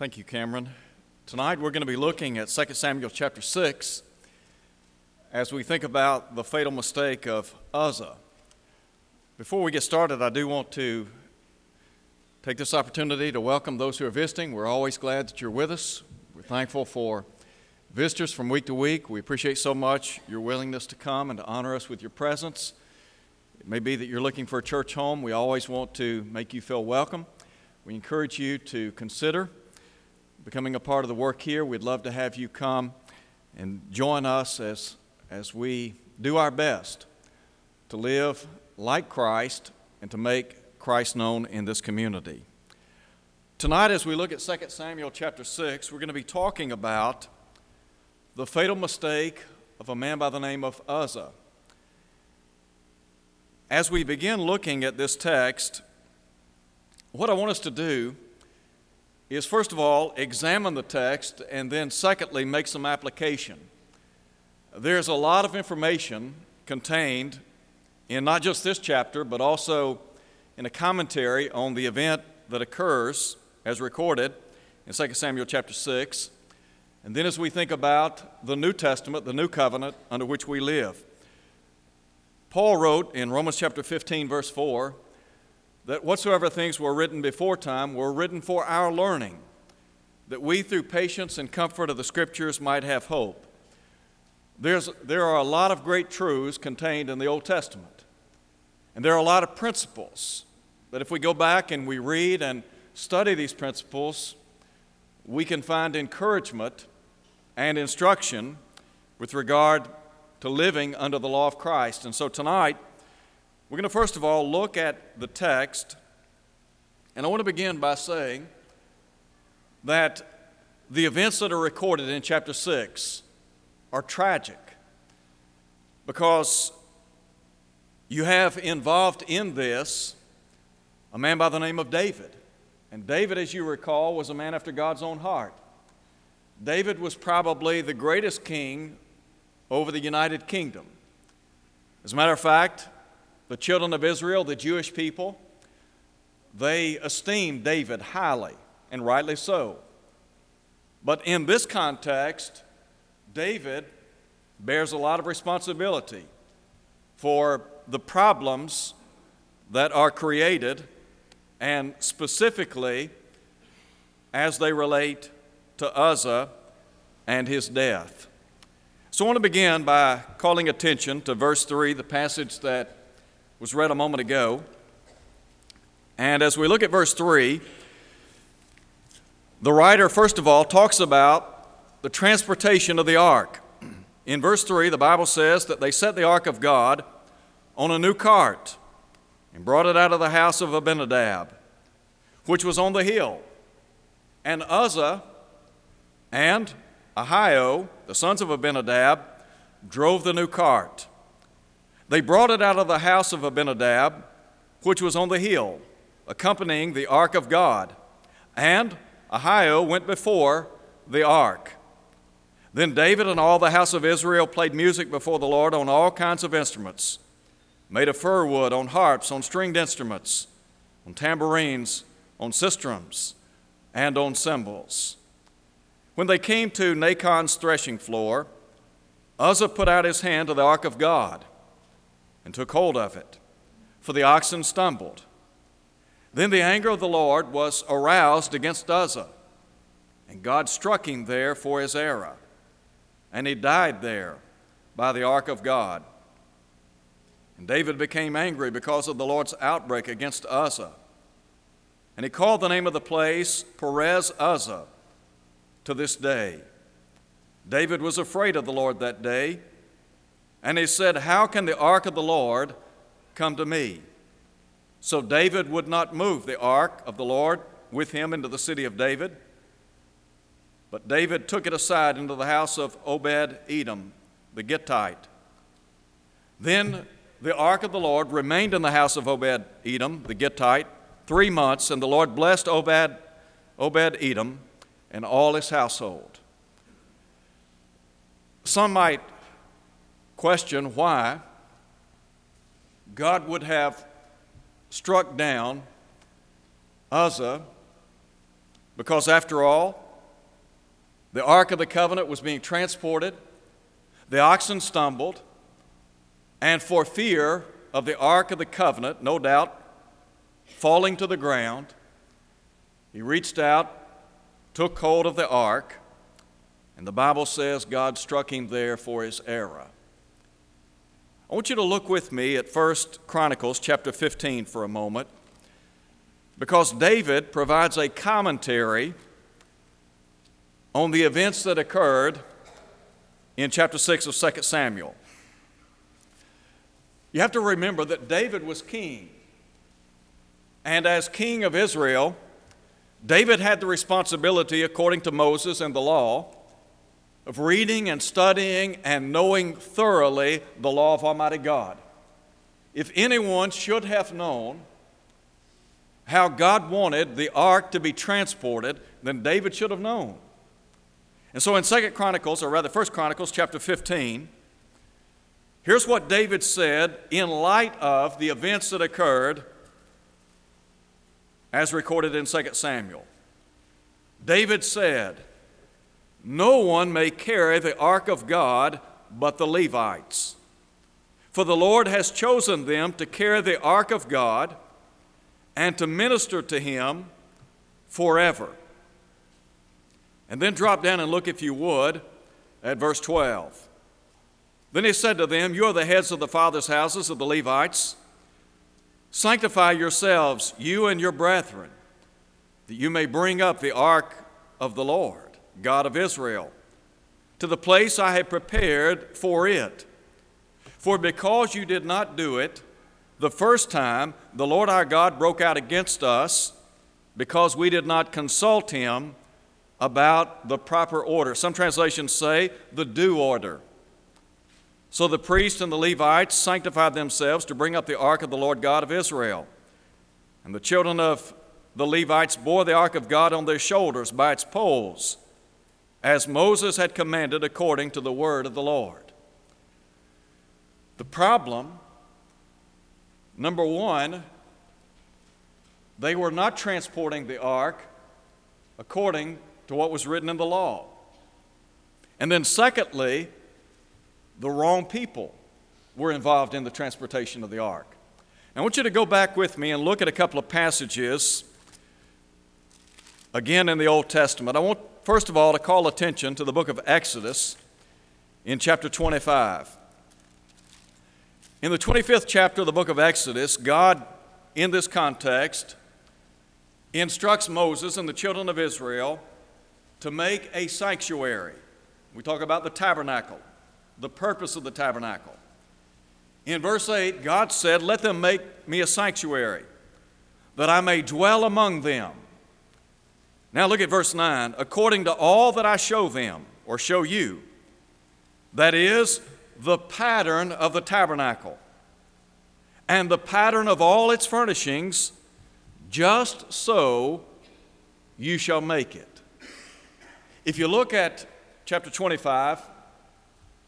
Thank you, Cameron. Tonight we're going to be looking at 2 Samuel chapter 6 as we think about the fatal mistake of Uzzah. Before we get started, I do want to take this opportunity to welcome those who are visiting. We're always glad that you're with us. We're thankful for visitors from week to week. We appreciate so much your willingness to come and to honor us with your presence. It may be that you're looking for a church home. We always want to make you feel welcome. We encourage you to consider becoming a part of the work here. We'd love to have you come and join us as, as we do our best to live like Christ and to make Christ known in this community. Tonight, as we look at 2 Samuel chapter 6, we're going to be talking about the fatal mistake of a man by the name of Uzzah. As we begin looking at this text, what I want us to do is first of all, examine the text, and then secondly, make some application. There's a lot of information contained in not just this chapter, but also in a commentary on the event that occurs as recorded in 2 Samuel chapter 6. And then as we think about the New Testament, the new covenant under which we live. Paul wrote in Romans chapter 15, verse 4, that whatsoever things were written before time were written for our learning, that we through patience and comfort of the Scriptures might have hope. There's, there are a lot of great truths contained in the Old Testament, and there are a lot of principles that if we go back and we read and study these principles, we can find encouragement and instruction with regard to living under the law of Christ. And so tonight, we're going to first of all look at the text, and I want to begin by saying that the events that are recorded in chapter 6 are tragic because you have involved in this a man by the name of David. And David, as you recall, was a man after God's own heart. David was probably the greatest king over the United Kingdom. As a matter of fact, the children of Israel, the Jewish people, they esteemed David highly, and rightly so. But in this context, David bears a lot of responsibility for the problems that are created, and specifically as they relate to Uzzah and his death. So I want to begin by calling attention to verse 3, the passage that was read a moment ago. And as we look at verse 3, the writer, first of all, talks about the transportation of the ark. In verse 3, the Bible says that they set the ark of God on a new cart and brought it out of the house of Abinadab, which was on the hill. And Uzzah and Ahio, the sons of Abinadab, drove the new cart. They brought it out of the house of Abinadab, which was on the hill, accompanying the ark of God. And Ahio went before the ark. Then David and all the house of Israel played music before the Lord on all kinds of instruments, made of fir wood, on harps, on stringed instruments, on tambourines, on sistrums, and on cymbals. When they came to Nacon's threshing floor, Uzzah put out his hand to the ark of God and took hold of it, for the oxen stumbled. Then the anger of the Lord was aroused against Uzzah, and God struck him there for his error, and he died there by the ark of God. And David became angry because of the Lord's outbreak against Uzzah. And he called the name of the place Perez Uzzah to this day. David was afraid of the Lord that day and he said, How can the ark of the Lord come to me? So David would not move the ark of the Lord with him into the city of David. But David took it aside into the house of Obed Edom, the Gittite. Then the ark of the Lord remained in the house of Obed Edom, the Gittite, three months, and the Lord blessed Obed, Obed Edom and all his household. Some might question why God would have struck down Uzzah Because after all, the Ark of the Covenant was being transported, the oxen stumbled, and for fear of the Ark of the Covenant, no doubt, falling to the ground, he reached out, took hold of the ark, and the Bible says God struck him there for his error. I want you to look with me at 1 Chronicles chapter 15 for a moment because David provides a commentary on the events that occurred in chapter 6 of 2 Samuel. You have to remember that David was king. And as king of Israel, David had the responsibility, according to Moses and the law, of reading and studying and knowing thoroughly the law of Almighty God. If anyone should have known how God wanted the ark to be transported, then David should have known. And so in Second Chronicles, or rather First Chronicles chapter 15, here's what David said in light of the events that occurred as recorded in 2 Samuel. David said, No one may carry the ark of God but the Levites. For the Lord has chosen them to carry the ark of God and to minister to him forever. And then drop down and look, if you would, at verse 12. Then he said to them, You are the heads of the fathers' houses of the Levites. Sanctify yourselves, you and your brethren, that you may bring up the ark of the Lord, God of Israel, to the place I have prepared for it. For because you did not do it the first time, the Lord our God broke out against us because we did not consult him about the proper order. Some translations say the due order. So the priests and the Levites sanctified themselves to bring up the ark of the Lord God of Israel. And the children of the Levites bore the ark of God on their shoulders by its poles, as Moses had commanded according to the word of the Lord. The problem, number one, they were not transporting the ark according to what was written in the law. And then, secondly, the wrong people were involved in the transportation of the ark. I want you to go back with me and look at a couple of passages again in the Old Testament. I want, first of all, to call attention to the book of Exodus in chapter 25. In the 25th chapter of the book of Exodus, God, in this context, instructs Moses and the children of Israel to make a sanctuary. We talk about the tabernacle the purpose of the tabernacle. In verse 8, God said, Let them make me a sanctuary, that I may dwell among them. Now look at verse 9. According to all that I show them, or show you, that is, the pattern of the tabernacle, and the pattern of all its furnishings, just so you shall make it. If you look at chapter 25,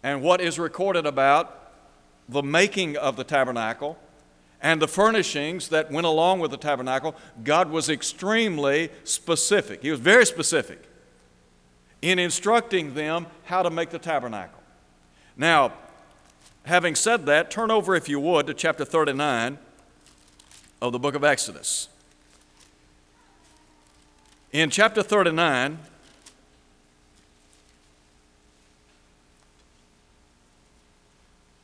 and what is recorded about the making of the tabernacle and the furnishings that went along with the tabernacle, God was extremely specific. He was very specific in instructing them how to make the tabernacle. Now, having said that, turn over, if you would, to chapter 39 of the book of Exodus. In chapter 39,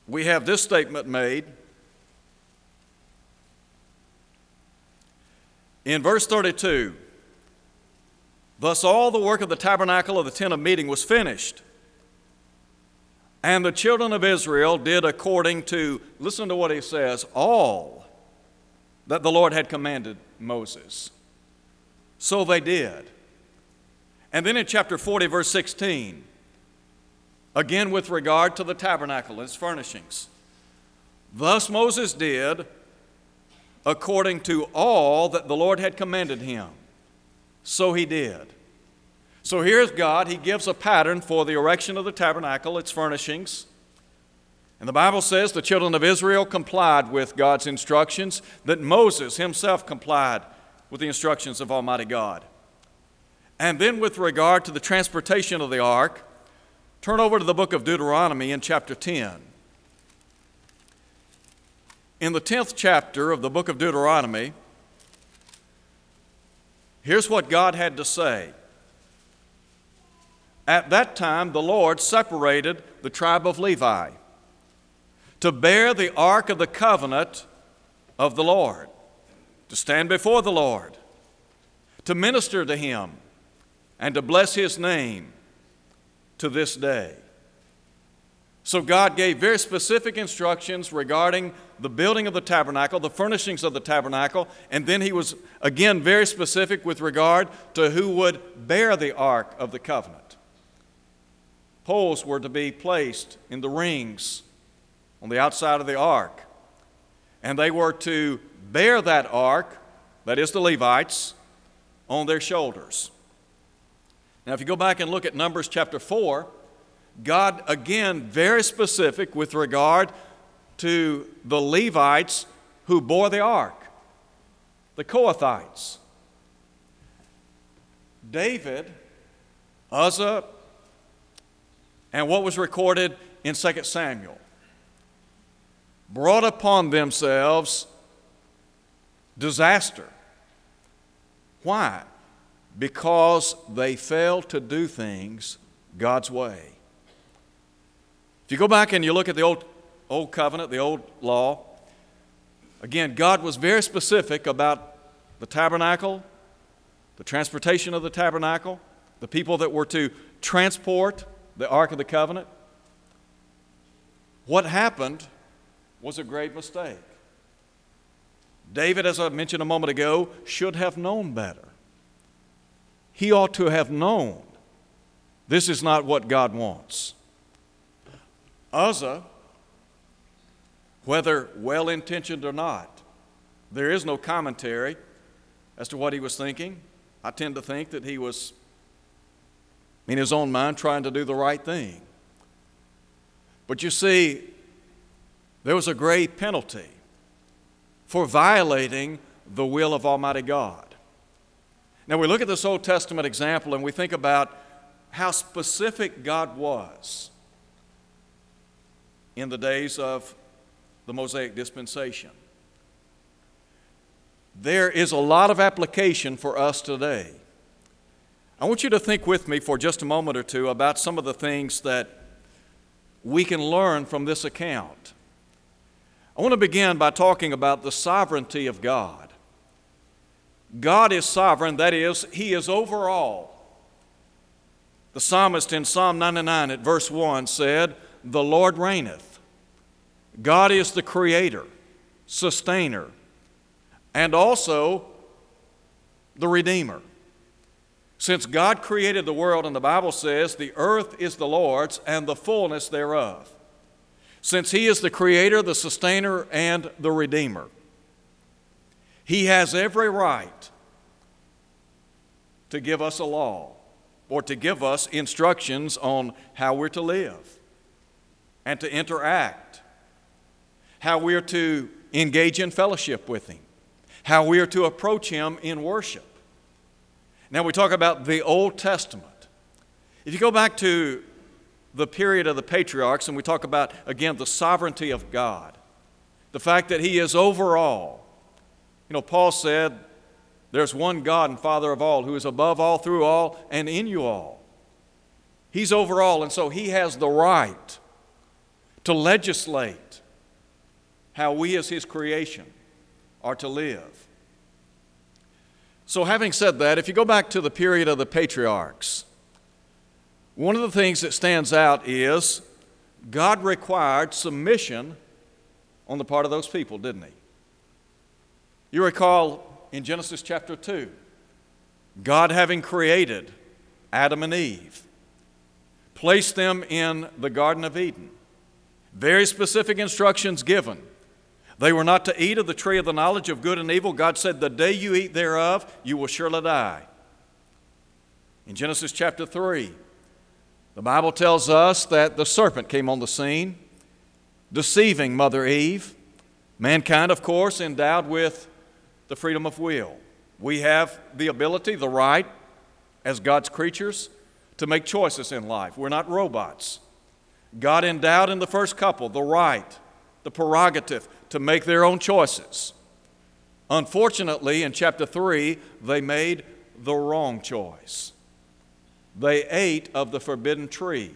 we have this statement made. In verse 32, thus all the work of the tabernacle of the tent of meeting was finished. And the children of Israel did according to, listen to what he says, all that the Lord had commanded Moses. So they did. And then in chapter 40, verse 16, Again, with regard to the tabernacle and its furnishings. Thus Moses did according to all that the Lord had commanded him. So he did. So here's God. He gives a pattern for the erection of the tabernacle, its furnishings. And the Bible says the children of Israel complied with God's instructions, that Moses himself complied with the instructions of Almighty God. And then, with regard to the transportation of the ark, turn over to the book of Deuteronomy in chapter 10. In the 10th chapter of the book of Deuteronomy, here's what God had to say. At that time, the Lord separated the tribe of Levi to bear the ark of the covenant of the Lord, to stand before the Lord, to minister to him, and to bless his name to this day. So God gave very specific instructions regarding the building of the tabernacle, the furnishings of the tabernacle, and then he was again very specific with regard to who would bear the ark of the covenant. Poles were to be placed in the rings on the outside of the ark, and they were to bear that ark, that is the Levites, on their shoulders. Now, if you go back and look at Numbers chapter 4, God, again, very specific with regard to the Levites who bore the ark, the Kohathites. David, Uzzah, and what was recorded in 2 Samuel brought upon themselves disaster. Why? Because they failed to do things God's way. If you go back and you look at the old, old covenant, the old law, again, God was very specific about the tabernacle, the transportation of the tabernacle, the people that were to transport the Ark of the Covenant. What happened was a great mistake. David, as I mentioned a moment ago, should have known better. He ought to have known this is not what God wants. Uzzah, whether well intentioned or not, there is no commentary as to what he was thinking. I tend to think that he was, in his own mind, trying to do the right thing. But you see, there was a great penalty for violating the will of Almighty God. Now, we look at this Old Testament example and we think about how specific God was in the days of the Mosaic dispensation. There is a lot of application for us today. I want you to think with me for just a moment or two about some of the things that we can learn from this account. I want to begin by talking about the sovereignty of God. God is sovereign, that is, He is over all. The psalmist in Psalm 99 at verse 1 said, The Lord reigneth. God is the creator, sustainer, and also the redeemer. Since God created the world, and the Bible says, the earth is the Lord's and the fullness thereof. Since He is the creator, the sustainer, and the redeemer, He has every right to give us a law or to give us instructions on how we're to live and to interact how we are to engage in fellowship with Him, how we are to approach Him in worship. Now, we talk about the Old Testament. If you go back to the period of the patriarchs and we talk about, again, the sovereignty of God, the fact that He is over all. You know, Paul said, There's one God and Father of all who is above all, through all, and in you all. He's over all, and so He has the right to legislate how we as His creation are to live. So, having said that, if you go back to the period of the patriarchs, one of the things that stands out is God required submission on the part of those people, didn't He? You recall in Genesis chapter 2, God having created Adam and Eve, placed them in the Garden of Eden, very specific instructions given they were not to eat of the tree of the knowledge of good and evil. God said, The day you eat thereof, you will surely die. In Genesis chapter 3, the Bible tells us that the serpent came on the scene, deceiving Mother Eve. Mankind, of course, endowed with the freedom of will. We have the ability, the right as God's creatures to make choices in life. We're not robots. God endowed in the first couple the right, the prerogative to make their own choices. Unfortunately, in chapter 3, they made the wrong choice. They ate of the forbidden tree.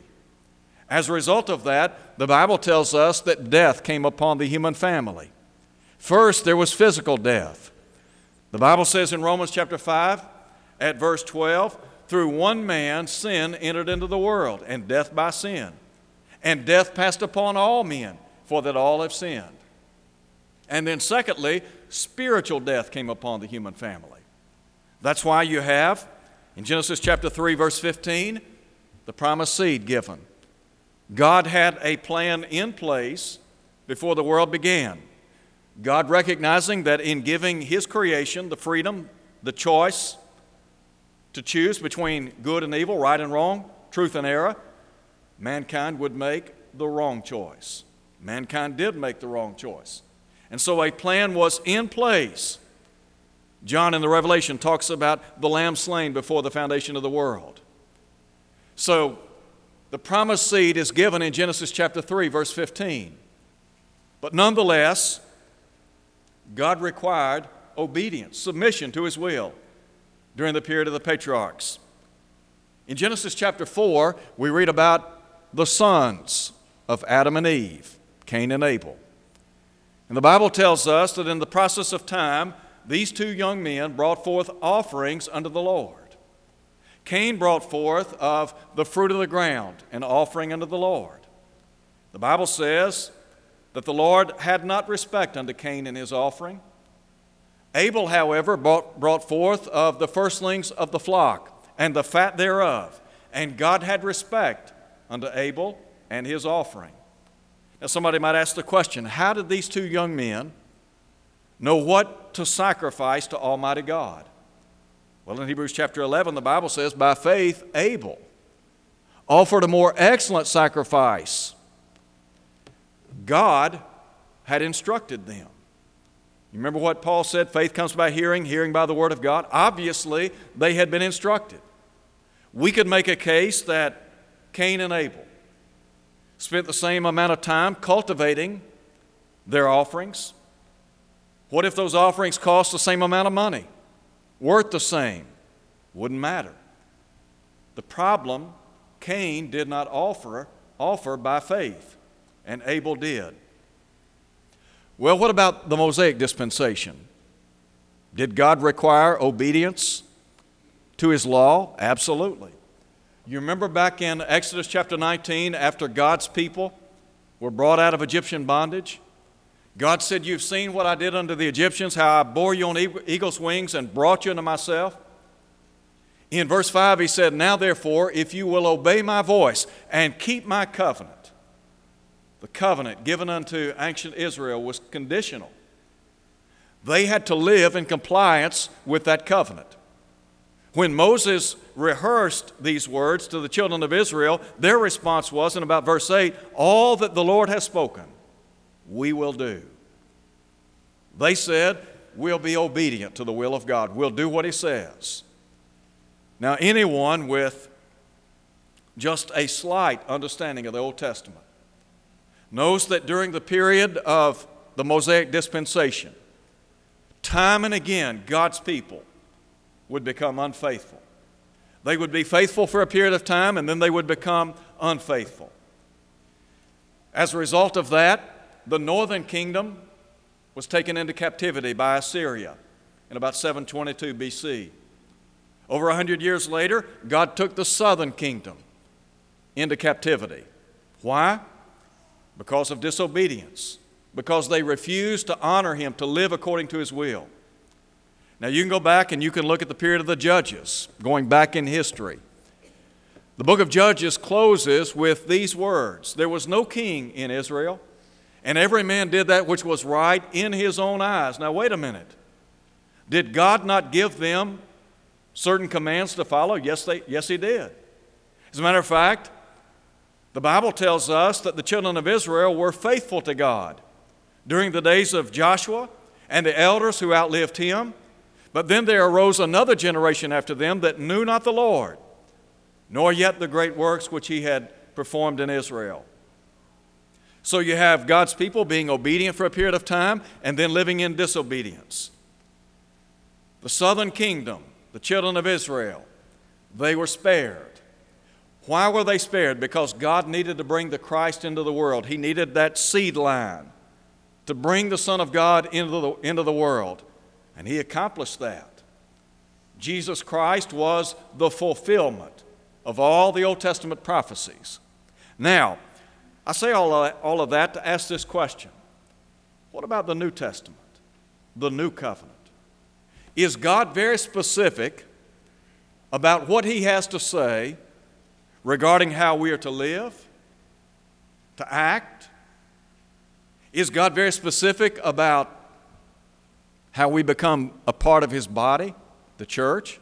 As a result of that, the Bible tells us that death came upon the human family. First, there was physical death. The Bible says in Romans chapter 5, at verse 12, through one man sin entered into the world, and death by sin. And death passed upon all men, for that all have sinned. And then, secondly, spiritual death came upon the human family. That's why you have, in Genesis chapter 3, verse 15, the promised seed given. God had a plan in place before the world began. God recognizing that in giving His creation the freedom, the choice to choose between good and evil, right and wrong, truth and error, mankind would make the wrong choice. Mankind did make the wrong choice. And so a plan was in place. John in the Revelation talks about the lamb slain before the foundation of the world. So the promised seed is given in Genesis chapter 3, verse 15. But nonetheless, God required obedience, submission to his will during the period of the patriarchs. In Genesis chapter 4, we read about the sons of Adam and Eve, Cain and Abel. And the Bible tells us that in the process of time, these two young men brought forth offerings unto the Lord. Cain brought forth of the fruit of the ground an offering unto the Lord. The Bible says that the Lord had not respect unto Cain and his offering. Abel, however, brought, brought forth of the firstlings of the flock and the fat thereof, and God had respect unto Abel and his offering. Now, somebody might ask the question how did these two young men know what to sacrifice to Almighty God? Well, in Hebrews chapter 11, the Bible says, by faith, Abel offered a more excellent sacrifice God had instructed them. You remember what Paul said? Faith comes by hearing, hearing by the Word of God. Obviously, they had been instructed. We could make a case that Cain and Abel spent the same amount of time cultivating their offerings. What if those offerings cost the same amount of money? Worth the same? Wouldn't matter. The problem Cain did not offer, offer by faith and Abel did. Well, what about the Mosaic dispensation? Did God require obedience to his law? Absolutely. You remember back in Exodus chapter 19, after God's people were brought out of Egyptian bondage? God said, You've seen what I did unto the Egyptians, how I bore you on eagle's wings and brought you unto myself. In verse 5, he said, Now therefore, if you will obey my voice and keep my covenant, the covenant given unto ancient Israel was conditional. They had to live in compliance with that covenant. When Moses rehearsed these words to the children of Israel, their response was in about verse 8 All that the Lord has spoken, we will do. They said, We'll be obedient to the will of God, we'll do what He says. Now, anyone with just a slight understanding of the Old Testament knows that during the period of the Mosaic dispensation, time and again, God's people would become unfaithful. They would be faithful for a period of time and then they would become unfaithful. As a result of that, the northern kingdom was taken into captivity by Assyria in about 722 BC. Over a hundred years later, God took the southern kingdom into captivity. Why? because of disobedience, because they refused to honor him, to live according to his will. Now, you can go back and you can look at the period of the Judges, going back in history. The book of Judges closes with these words There was no king in Israel, and every man did that which was right in his own eyes. Now, wait a minute. Did God not give them certain commands to follow? Yes, they, yes He did. As a matter of fact, the Bible tells us that the children of Israel were faithful to God during the days of Joshua and the elders who outlived him. But then there arose another generation after them that knew not the Lord, nor yet the great works which he had performed in Israel. So you have God's people being obedient for a period of time and then living in disobedience. The southern kingdom, the children of Israel, they were spared. Why were they spared? Because God needed to bring the Christ into the world. He needed that seed line to bring the Son of God into the, into the world. And He accomplished that. Jesus Christ was the fulfillment of all the Old Testament prophecies. Now, I say all of, that, all of that to ask this question What about the New Testament, the New Covenant? Is God very specific about what He has to say regarding how we are to live, to act? Is God very specific about how we become a part of His body, the church?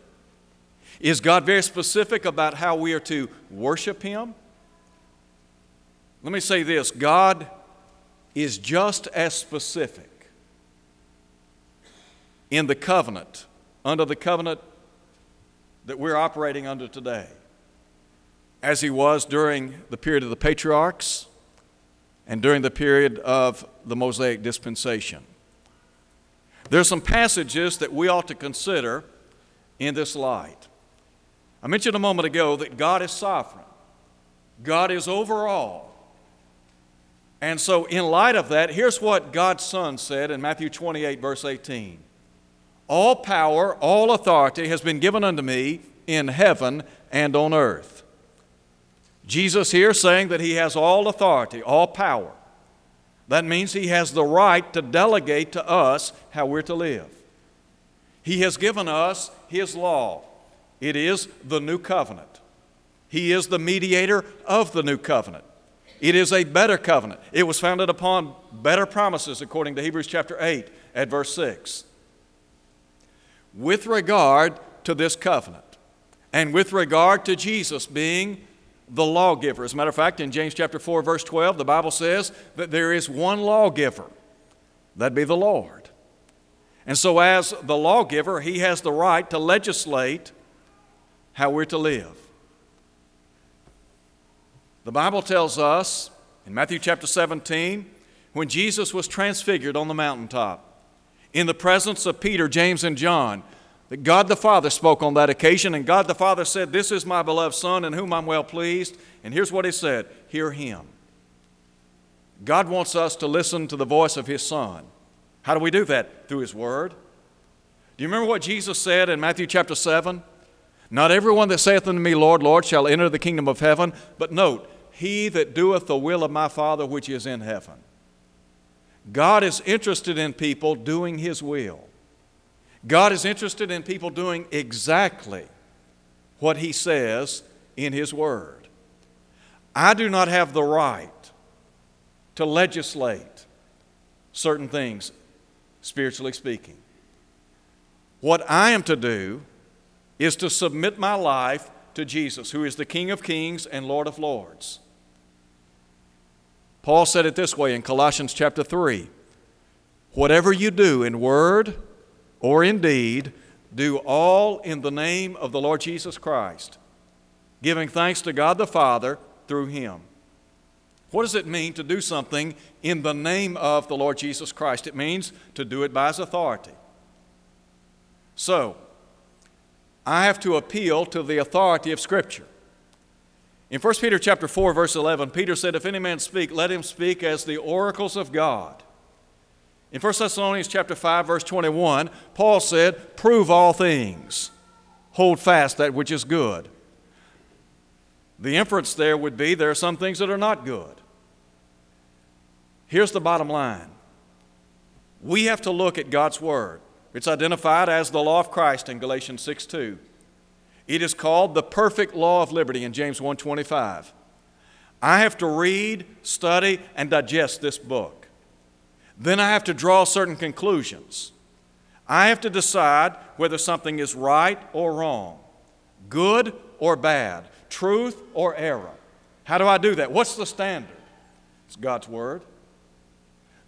Is God very specific about how we are to worship Him? Let me say this God is just as specific in the covenant, under the covenant that we're operating under today, as He was during the period of the patriarchs and during the period of the Mosaic dispensation. There are some passages that we ought to consider in this light. I mentioned a moment ago that God is sovereign, God is over all. And so, in light of that, here's what God's Son said in Matthew 28, verse 18 All power, all authority has been given unto me in heaven and on earth. Jesus here saying that he has all authority, all power. That means he has the right to delegate to us how we're to live. He has given us his law. It is the new covenant. He is the mediator of the new covenant. It is a better covenant. It was founded upon better promises, according to Hebrews chapter 8 at verse 6. With regard to this covenant, and with regard to Jesus being the lawgiver. As a matter of fact, in James chapter 4, verse 12, the Bible says that there is one lawgiver. That'd be the Lord. And so, as the lawgiver, he has the right to legislate how we're to live. The Bible tells us in Matthew chapter 17, when Jesus was transfigured on the mountaintop, in the presence of Peter, James, and John, that God the Father spoke on that occasion, and God the Father said, This is my beloved Son in whom I'm well pleased. And here's what He said Hear Him. God wants us to listen to the voice of His Son. How do we do that? Through His Word. Do you remember what Jesus said in Matthew chapter 7? Not everyone that saith unto me, Lord, Lord, shall enter the kingdom of heaven, but note, he that doeth the will of my Father which is in heaven. God is interested in people doing His will. God is interested in people doing exactly what He says in His Word. I do not have the right to legislate certain things, spiritually speaking. What I am to do is to submit my life to Jesus, who is the King of kings and Lord of lords. Paul said it this way in Colossians chapter 3 Whatever you do in word or in deed, do all in the name of the Lord Jesus Christ, giving thanks to God the Father through him. What does it mean to do something in the name of the Lord Jesus Christ? It means to do it by his authority. So, I have to appeal to the authority of Scripture. In 1 Peter chapter 4, verse 11, Peter said, If any man speak, let him speak as the oracles of God. In 1 Thessalonians chapter 5, verse 21, Paul said, Prove all things, hold fast that which is good. The inference there would be there are some things that are not good. Here's the bottom line we have to look at God's Word. It's identified as the law of Christ in Galatians 6 2. It is called the perfect law of liberty in James 1:25. I have to read, study, and digest this book. Then I have to draw certain conclusions. I have to decide whether something is right or wrong, good or bad, truth or error. How do I do that? What's the standard? It's God's Word.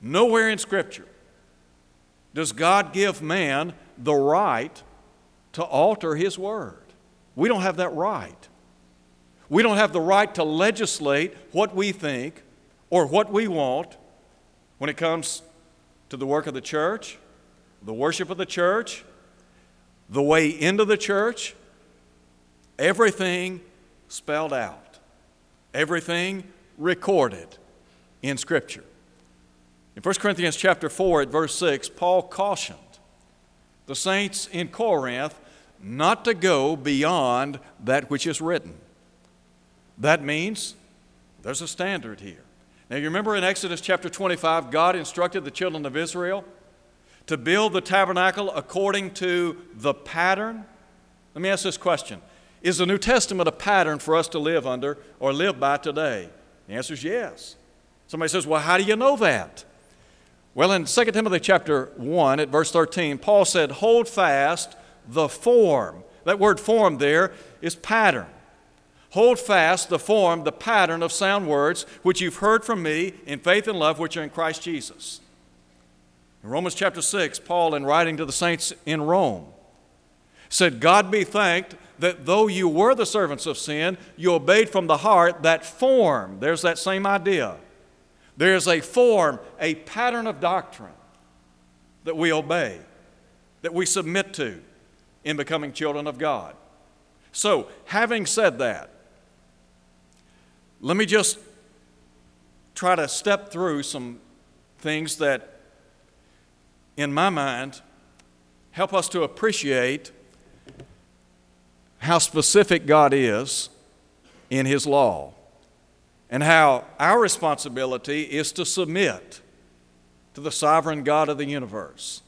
Nowhere in Scripture does God give man the right to alter His Word. We don't have that right. We don't have the right to legislate what we think or what we want when it comes to the work of the church, the worship of the church, the way into the church, everything spelled out, everything recorded in Scripture. In 1 Corinthians chapter 4 at verse 6, Paul cautioned the saints in Corinth not to go beyond that which is written. That means there's a standard here. Now, you remember in Exodus chapter 25, God instructed the children of Israel to build the tabernacle according to the pattern? Let me ask this question Is the New Testament a pattern for us to live under or live by today? The answer is yes. Somebody says, Well, how do you know that? Well, in 2 Timothy chapter 1 at verse 13, Paul said, Hold fast the form. That word form there is pattern. Hold fast the form, the pattern of sound words which you've heard from me in faith and love which are in Christ Jesus. In Romans chapter 6, Paul, in writing to the saints in Rome, said, God be thanked that though you were the servants of sin, you obeyed from the heart that form. There's that same idea. There's a form, a pattern of doctrine that we obey, that we submit to in becoming children of God. So, having said that, let me just try to step through some things that, in my mind, help us to appreciate how specific God is in His law and how our responsibility is to submit to the sovereign God of the universe.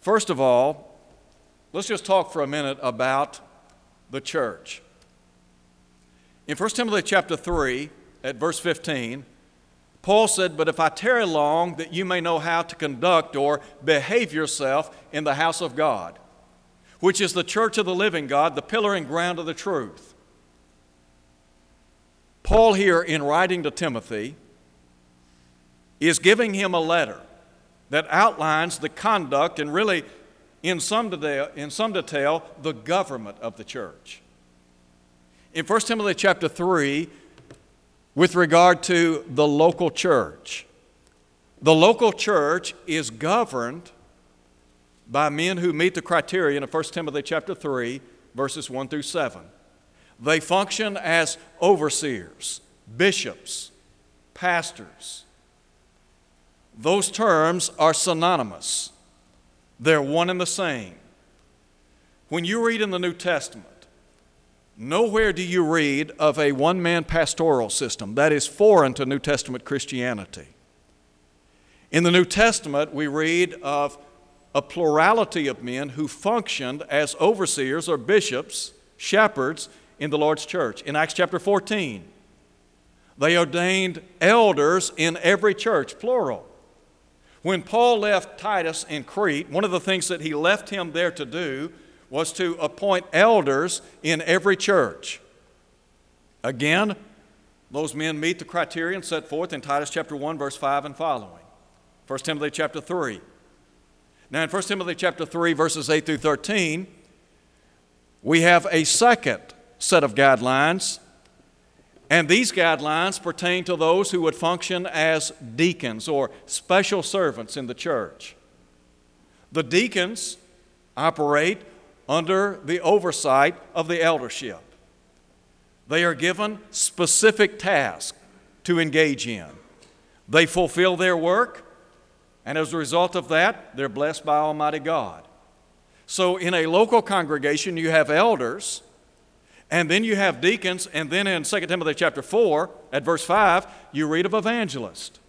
First of all, let's just talk for a minute about the church. In 1 Timothy chapter 3, at verse 15, Paul said, But if I tarry long, that you may know how to conduct or behave yourself in the house of God, which is the church of the living God, the pillar and ground of the truth. Paul, here in writing to Timothy, is giving him a letter that outlines the conduct and really, in some detail, in some detail the government of the church in 1 Timothy chapter 3 with regard to the local church. The local church is governed by men who meet the criterion of 1 Timothy chapter 3 verses 1 through 7. They function as overseers, bishops, pastors. Those terms are synonymous. They're one and the same. When you read in the New Testament Nowhere do you read of a one man pastoral system. That is foreign to New Testament Christianity. In the New Testament, we read of a plurality of men who functioned as overseers or bishops, shepherds in the Lord's church. In Acts chapter 14, they ordained elders in every church, plural. When Paul left Titus in Crete, one of the things that he left him there to do was to appoint elders in every church. Again, those men meet the criterion set forth in Titus chapter 1 verse 5 and following. 1 Timothy chapter 3. Now in 1 Timothy chapter 3 verses 8 through 13, we have a second set of guidelines and these guidelines pertain to those who would function as deacons or special servants in the church. The deacons operate under the oversight of the eldership. They are given specific tasks to engage in. They fulfill their work, and as a result of that, they're blessed by Almighty God. So, in a local congregation, you have elders, and then you have deacons, and then in 2 Timothy chapter 4, at verse 5, you read of evangelist.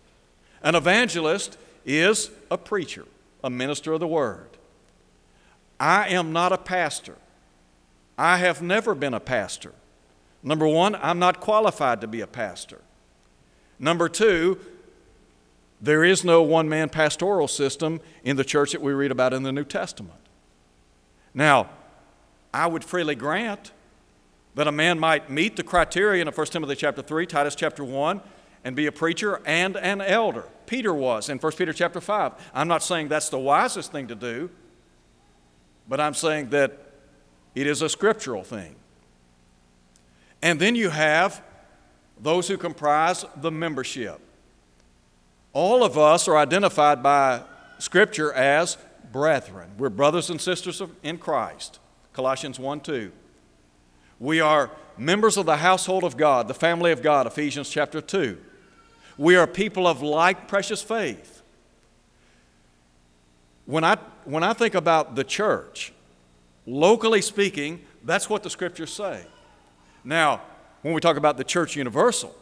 An evangelist is a preacher, a minister of the word. I am not a pastor. I have never been a pastor. Number one, I'm not qualified to be a pastor. Number two, there is no one man pastoral system in the church that we read about in the New Testament. Now, I would freely grant that a man might meet the criterion of 1 Timothy chapter 3, Titus chapter 1, and be a preacher and an elder. Peter was in 1 Peter chapter 5. I'm not saying that's the wisest thing to do, but I'm saying that it is a scriptural thing. And then you have those who comprise the membership. All of us are identified by Scripture as brethren. We're brothers and sisters in Christ. Colossians 1 2. We are members of the household of God, the family of God, Ephesians chapter 2. We are people of like precious faith. When I, when I think about the church, locally speaking, that's what the scriptures say. Now, when we talk about the church universal,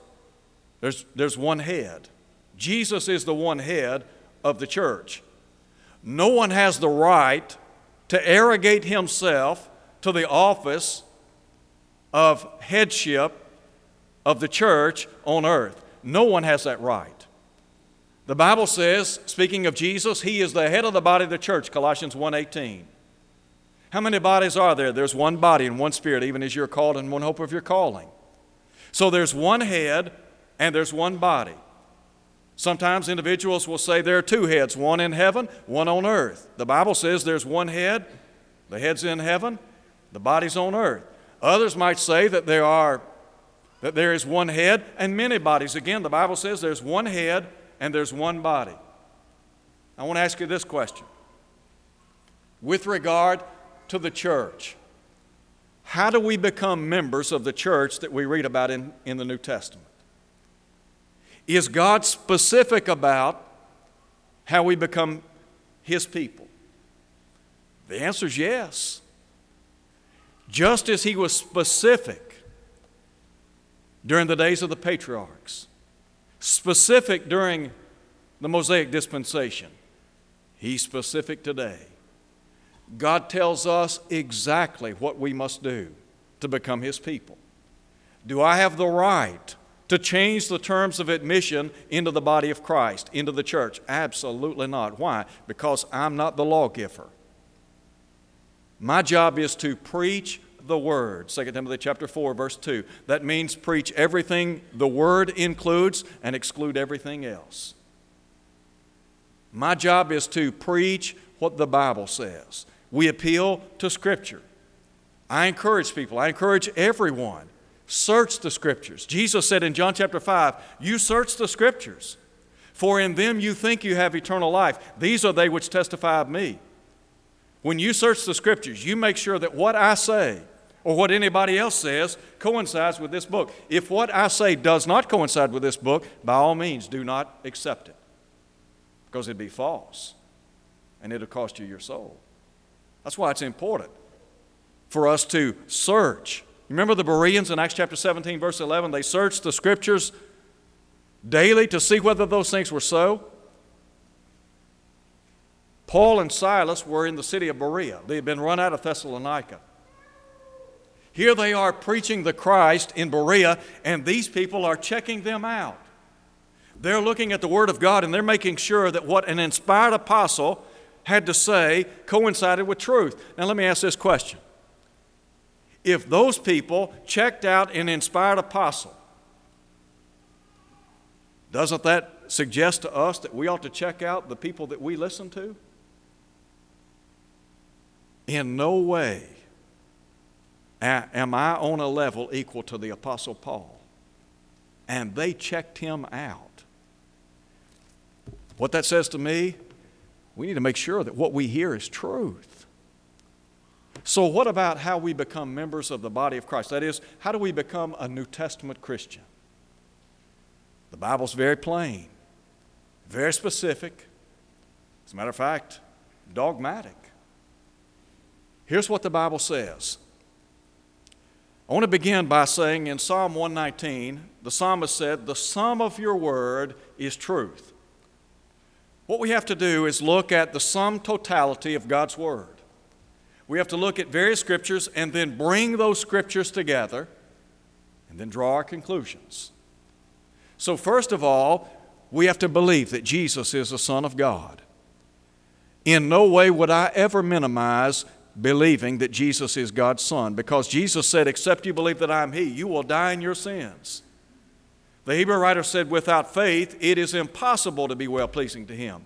there's, there's one head. Jesus is the one head of the church. No one has the right to arrogate himself to the office of headship of the church on earth. No one has that right. The Bible says, speaking of Jesus, he is the head of the body of the church, Colossians 1:18. How many bodies are there? There's one body and one spirit, even as you're called and one hope of your calling. So there's one head and there's one body. Sometimes individuals will say there are two heads, one in heaven, one on earth. The Bible says there's one head, the head's in heaven, the body's on earth. Others might say that there are that there is one head and many bodies. Again, the Bible says there's one head and there's one body. I want to ask you this question. With regard to the church, how do we become members of the church that we read about in, in the New Testament? Is God specific about how we become His people? The answer is yes. Just as He was specific during the days of the patriarchs, specific during the Mosaic dispensation, He's specific today. God tells us exactly what we must do to become His people. Do I have the right to change the terms of admission into the body of Christ, into the church? Absolutely not. Why? Because I'm not the lawgiver. My job is to preach the word. 2 Timothy chapter 4 verse 2. That means preach everything the word includes and exclude everything else. My job is to preach what the Bible says. We appeal to scripture. I encourage people, I encourage everyone Search the scriptures. Jesus said in John chapter 5, You search the scriptures, for in them you think you have eternal life. These are they which testify of me. When you search the scriptures, you make sure that what I say or what anybody else says coincides with this book. If what I say does not coincide with this book, by all means, do not accept it because it'd be false and it'll cost you your soul. That's why it's important for us to search Remember the Bereans in Acts chapter 17, verse 11? They searched the scriptures daily to see whether those things were so. Paul and Silas were in the city of Berea. They had been run out of Thessalonica. Here they are preaching the Christ in Berea, and these people are checking them out. They're looking at the Word of God and they're making sure that what an inspired apostle had to say coincided with truth. Now, let me ask this question if those people checked out an inspired apostle, doesn't that suggest to us that we ought to check out the people that we listen to? In no way am I on a level equal to the Apostle Paul. And they checked him out. What that says to me, we need to make sure that what we hear is truth. So, what about how we become members of the body of Christ? That is, how do we become a New Testament Christian? The Bible's very plain, very specific. As a matter of fact, dogmatic. Here's what the Bible says. I want to begin by saying in Psalm 119, the psalmist said, The sum of your word is truth. What we have to do is look at the sum totality of God's word. We have to look at various scriptures and then bring those scriptures together and then draw our conclusions. So, first of all, we have to believe that Jesus is the Son of God. In no way would I ever minimize believing that Jesus is God's Son because Jesus said, Except you believe that I am He, you will die in your sins. The Hebrew writer said, Without faith, it is impossible to be well pleasing to Him.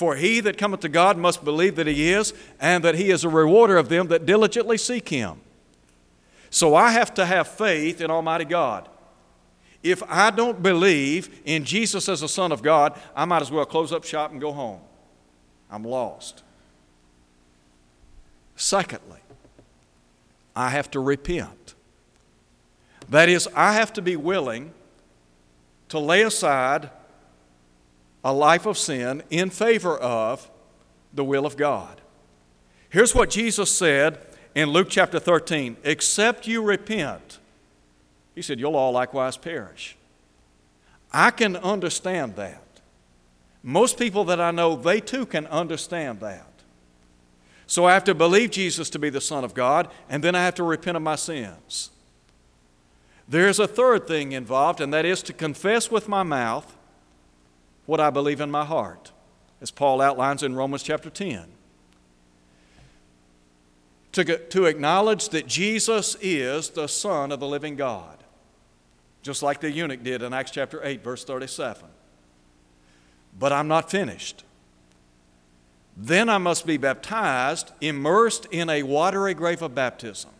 For he that cometh to God must believe that he is, and that he is a rewarder of them that diligently seek him. So I have to have faith in Almighty God. If I don't believe in Jesus as the Son of God, I might as well close up shop and go home. I'm lost. Secondly, I have to repent. That is, I have to be willing to lay aside a life of sin in favor of the will of God. Here's what Jesus said in Luke chapter 13 Except you repent, he said, You'll all likewise perish. I can understand that. Most people that I know, they too can understand that. So I have to believe Jesus to be the Son of God, and then I have to repent of my sins. There's a third thing involved, and that is to confess with my mouth what I believe in my heart, as Paul outlines in Romans chapter 10. To, to acknowledge that Jesus is the Son of the living God, just like the eunuch did in Acts chapter 8, verse 37. But I'm not finished. Then I must be baptized, immersed in a watery grave of baptism.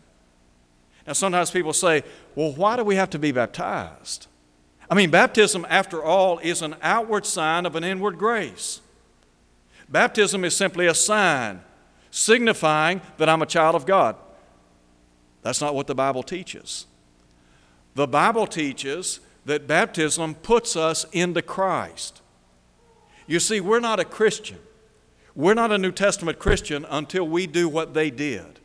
Now, sometimes people say, well, why do we have to be baptized? I mean, baptism, after all, is an outward sign of an inward grace. Baptism is simply a sign signifying that I'm a child of God. That's not what the Bible teaches. The Bible teaches that baptism puts us into Christ. You see, we're not a Christian. We're not a New Testament Christian until we do what they did.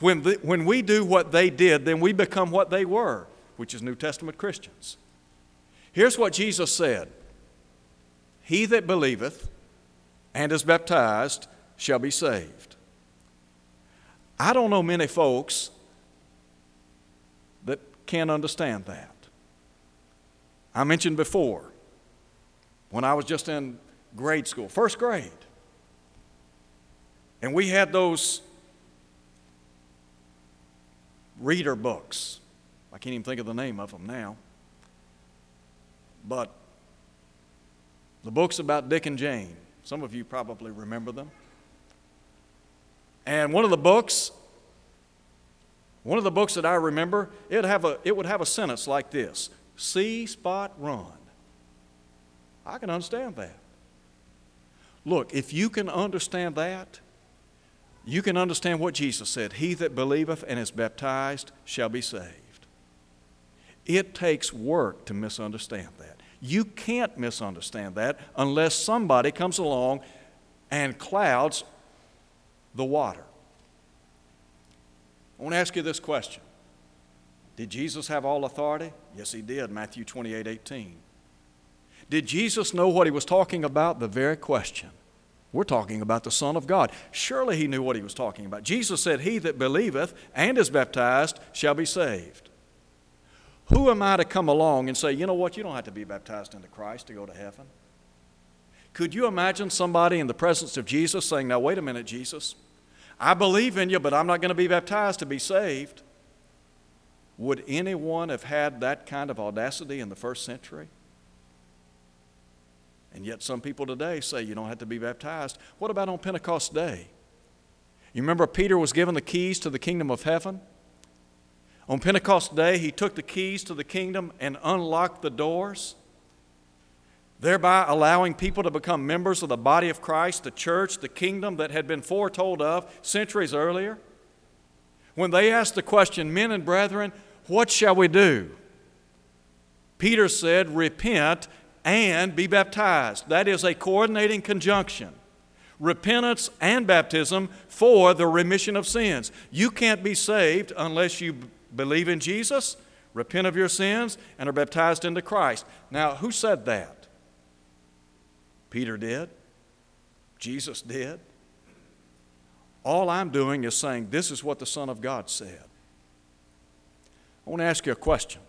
When, the, when we do what they did, then we become what they were, which is New Testament Christians. Here's what Jesus said He that believeth and is baptized shall be saved. I don't know many folks that can't understand that. I mentioned before when I was just in grade school, first grade, and we had those reader books. I can't even think of the name of them now. But the books about Dick and Jane, some of you probably remember them. And one of the books, one of the books that I remember, it, have a, it would have a sentence like this See Spot Run. I can understand that. Look, if you can understand that, you can understand what Jesus said He that believeth and is baptized shall be saved. It takes work to misunderstand that. You can't misunderstand that unless somebody comes along and clouds the water. I want to ask you this question Did Jesus have all authority? Yes, he did, Matthew 28 18. Did Jesus know what he was talking about? The very question. We're talking about the Son of God. Surely he knew what he was talking about. Jesus said, He that believeth and is baptized shall be saved. Who am I to come along and say, you know what, you don't have to be baptized into Christ to go to heaven? Could you imagine somebody in the presence of Jesus saying, Now, wait a minute, Jesus, I believe in you, but I'm not going to be baptized to be saved? Would anyone have had that kind of audacity in the first century? And yet, some people today say you don't have to be baptized. What about on Pentecost Day? You remember Peter was given the keys to the kingdom of heaven? On Pentecost Day, he took the keys to the kingdom and unlocked the doors, thereby allowing people to become members of the body of Christ, the church, the kingdom that had been foretold of centuries earlier. When they asked the question, Men and brethren, what shall we do? Peter said, Repent and be baptized. That is a coordinating conjunction. Repentance and baptism for the remission of sins. You can't be saved unless you believe in Jesus, repent of your sins, and are baptized into Christ. Now, who said that? Peter did. Jesus did. All I'm doing is saying, This is what the Son of God said. I want to ask you a question.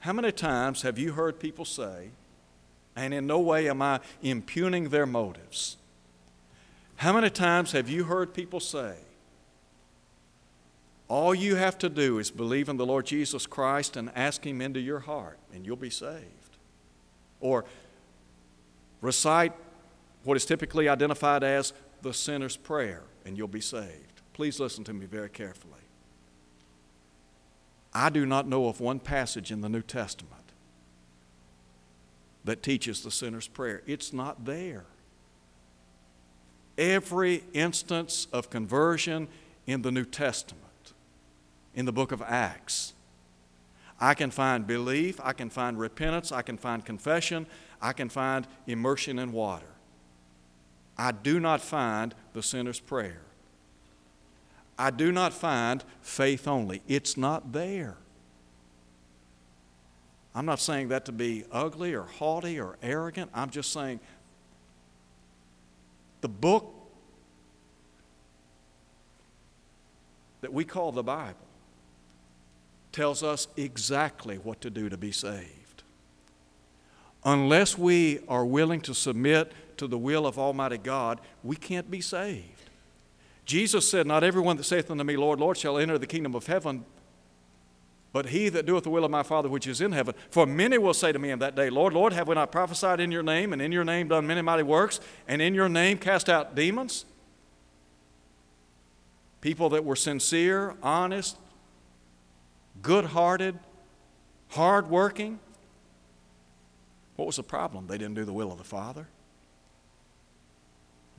How many times have you heard people say, and in no way am I impugning their motives, how many times have you heard people say, all you have to do is believe in the Lord Jesus Christ and ask Him into your heart, and you'll be saved? Or recite what is typically identified as the sinner's prayer, and you'll be saved. Please listen to me very carefully. I do not know of one passage in the New Testament that teaches the sinner's prayer. It's not there. Every instance of conversion in the New Testament, in the book of Acts, I can find belief, I can find repentance, I can find confession, I can find immersion in water. I do not find the sinner's prayer. I do not find faith only. It's not there. I'm not saying that to be ugly or haughty or arrogant. I'm just saying the book that we call the Bible tells us exactly what to do to be saved. Unless we are willing to submit to the will of Almighty God, we can't be saved. Jesus said, Not everyone that saith unto me, Lord, Lord, shall enter the kingdom of heaven, but he that doeth the will of my Father which is in heaven. For many will say to me in that day, Lord, Lord, have we not prophesied in your name, and in your name done many mighty works, and in your name cast out demons? People that were sincere, honest, good hearted, hard working. What was the problem? They didn't do the will of the Father.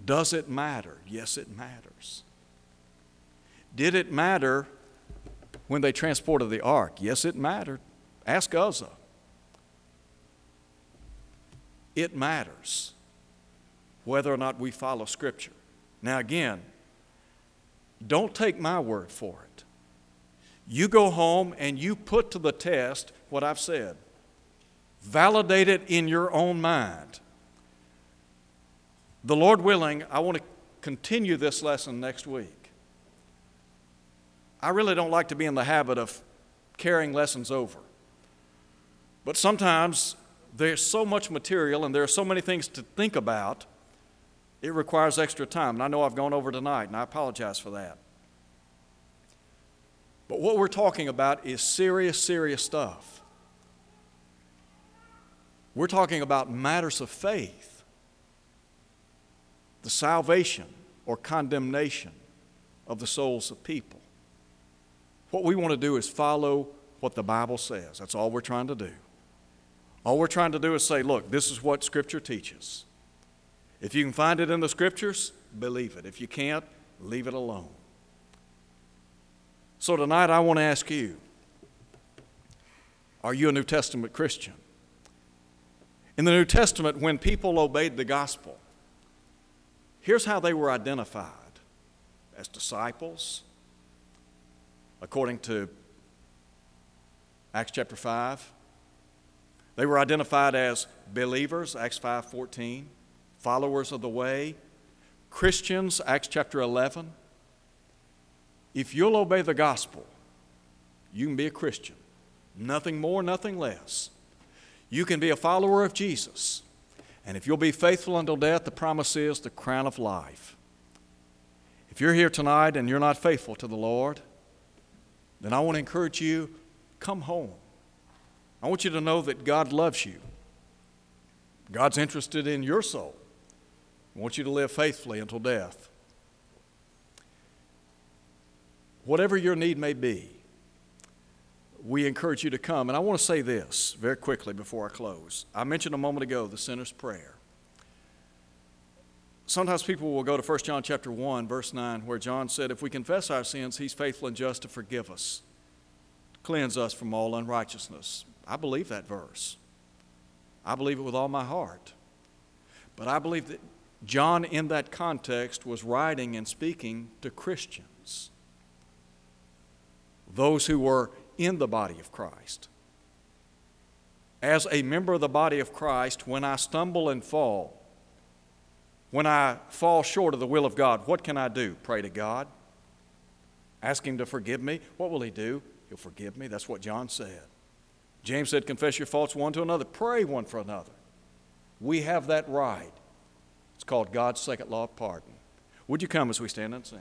Does it matter? Yes, it matters. Did it matter when they transported the ark? Yes, it mattered. Ask Uzzah. It matters whether or not we follow Scripture. Now, again, don't take my word for it. You go home and you put to the test what I've said. Validate it in your own mind. The Lord willing, I want to continue this lesson next week. I really don't like to be in the habit of carrying lessons over. But sometimes there's so much material and there are so many things to think about, it requires extra time. And I know I've gone over tonight, and I apologize for that. But what we're talking about is serious, serious stuff. We're talking about matters of faith, the salvation or condemnation of the souls of people. What we want to do is follow what the Bible says. That's all we're trying to do. All we're trying to do is say, look, this is what Scripture teaches. If you can find it in the Scriptures, believe it. If you can't, leave it alone. So tonight I want to ask you Are you a New Testament Christian? In the New Testament, when people obeyed the gospel, here's how they were identified as disciples, according to Acts chapter 5. They were identified as believers, Acts 5:14, followers of the way, Christians, Acts chapter 11, if you'll obey the gospel, you can be a Christian. Nothing more, nothing less. You can be a follower of Jesus. And if you'll be faithful until death, the promise is the crown of life. If you're here tonight and you're not faithful to the Lord, then I want to encourage you come home. I want you to know that God loves you. God's interested in your soul. I want you to live faithfully until death. whatever your need may be, we encourage you to come. And I want to say this very quickly before I close. I mentioned a moment ago the sinner's prayer. Sometimes people will go to 1 John chapter 1 verse 9 where John said if we confess our sins he's faithful and just to forgive us cleanse us from all unrighteousness. I believe that verse. I believe it with all my heart. But I believe that John in that context was writing and speaking to Christians those who were in the body of Christ. As a member of the body of Christ, when I stumble and fall, when I fall short of the will of God, what can I do? Pray to God. Ask Him to forgive me. What will He do? He'll forgive me. That's what John said. James said, Confess your faults one to another, pray one for another. We have that right. It's called God's second law of pardon. Would you come as we stand and sing?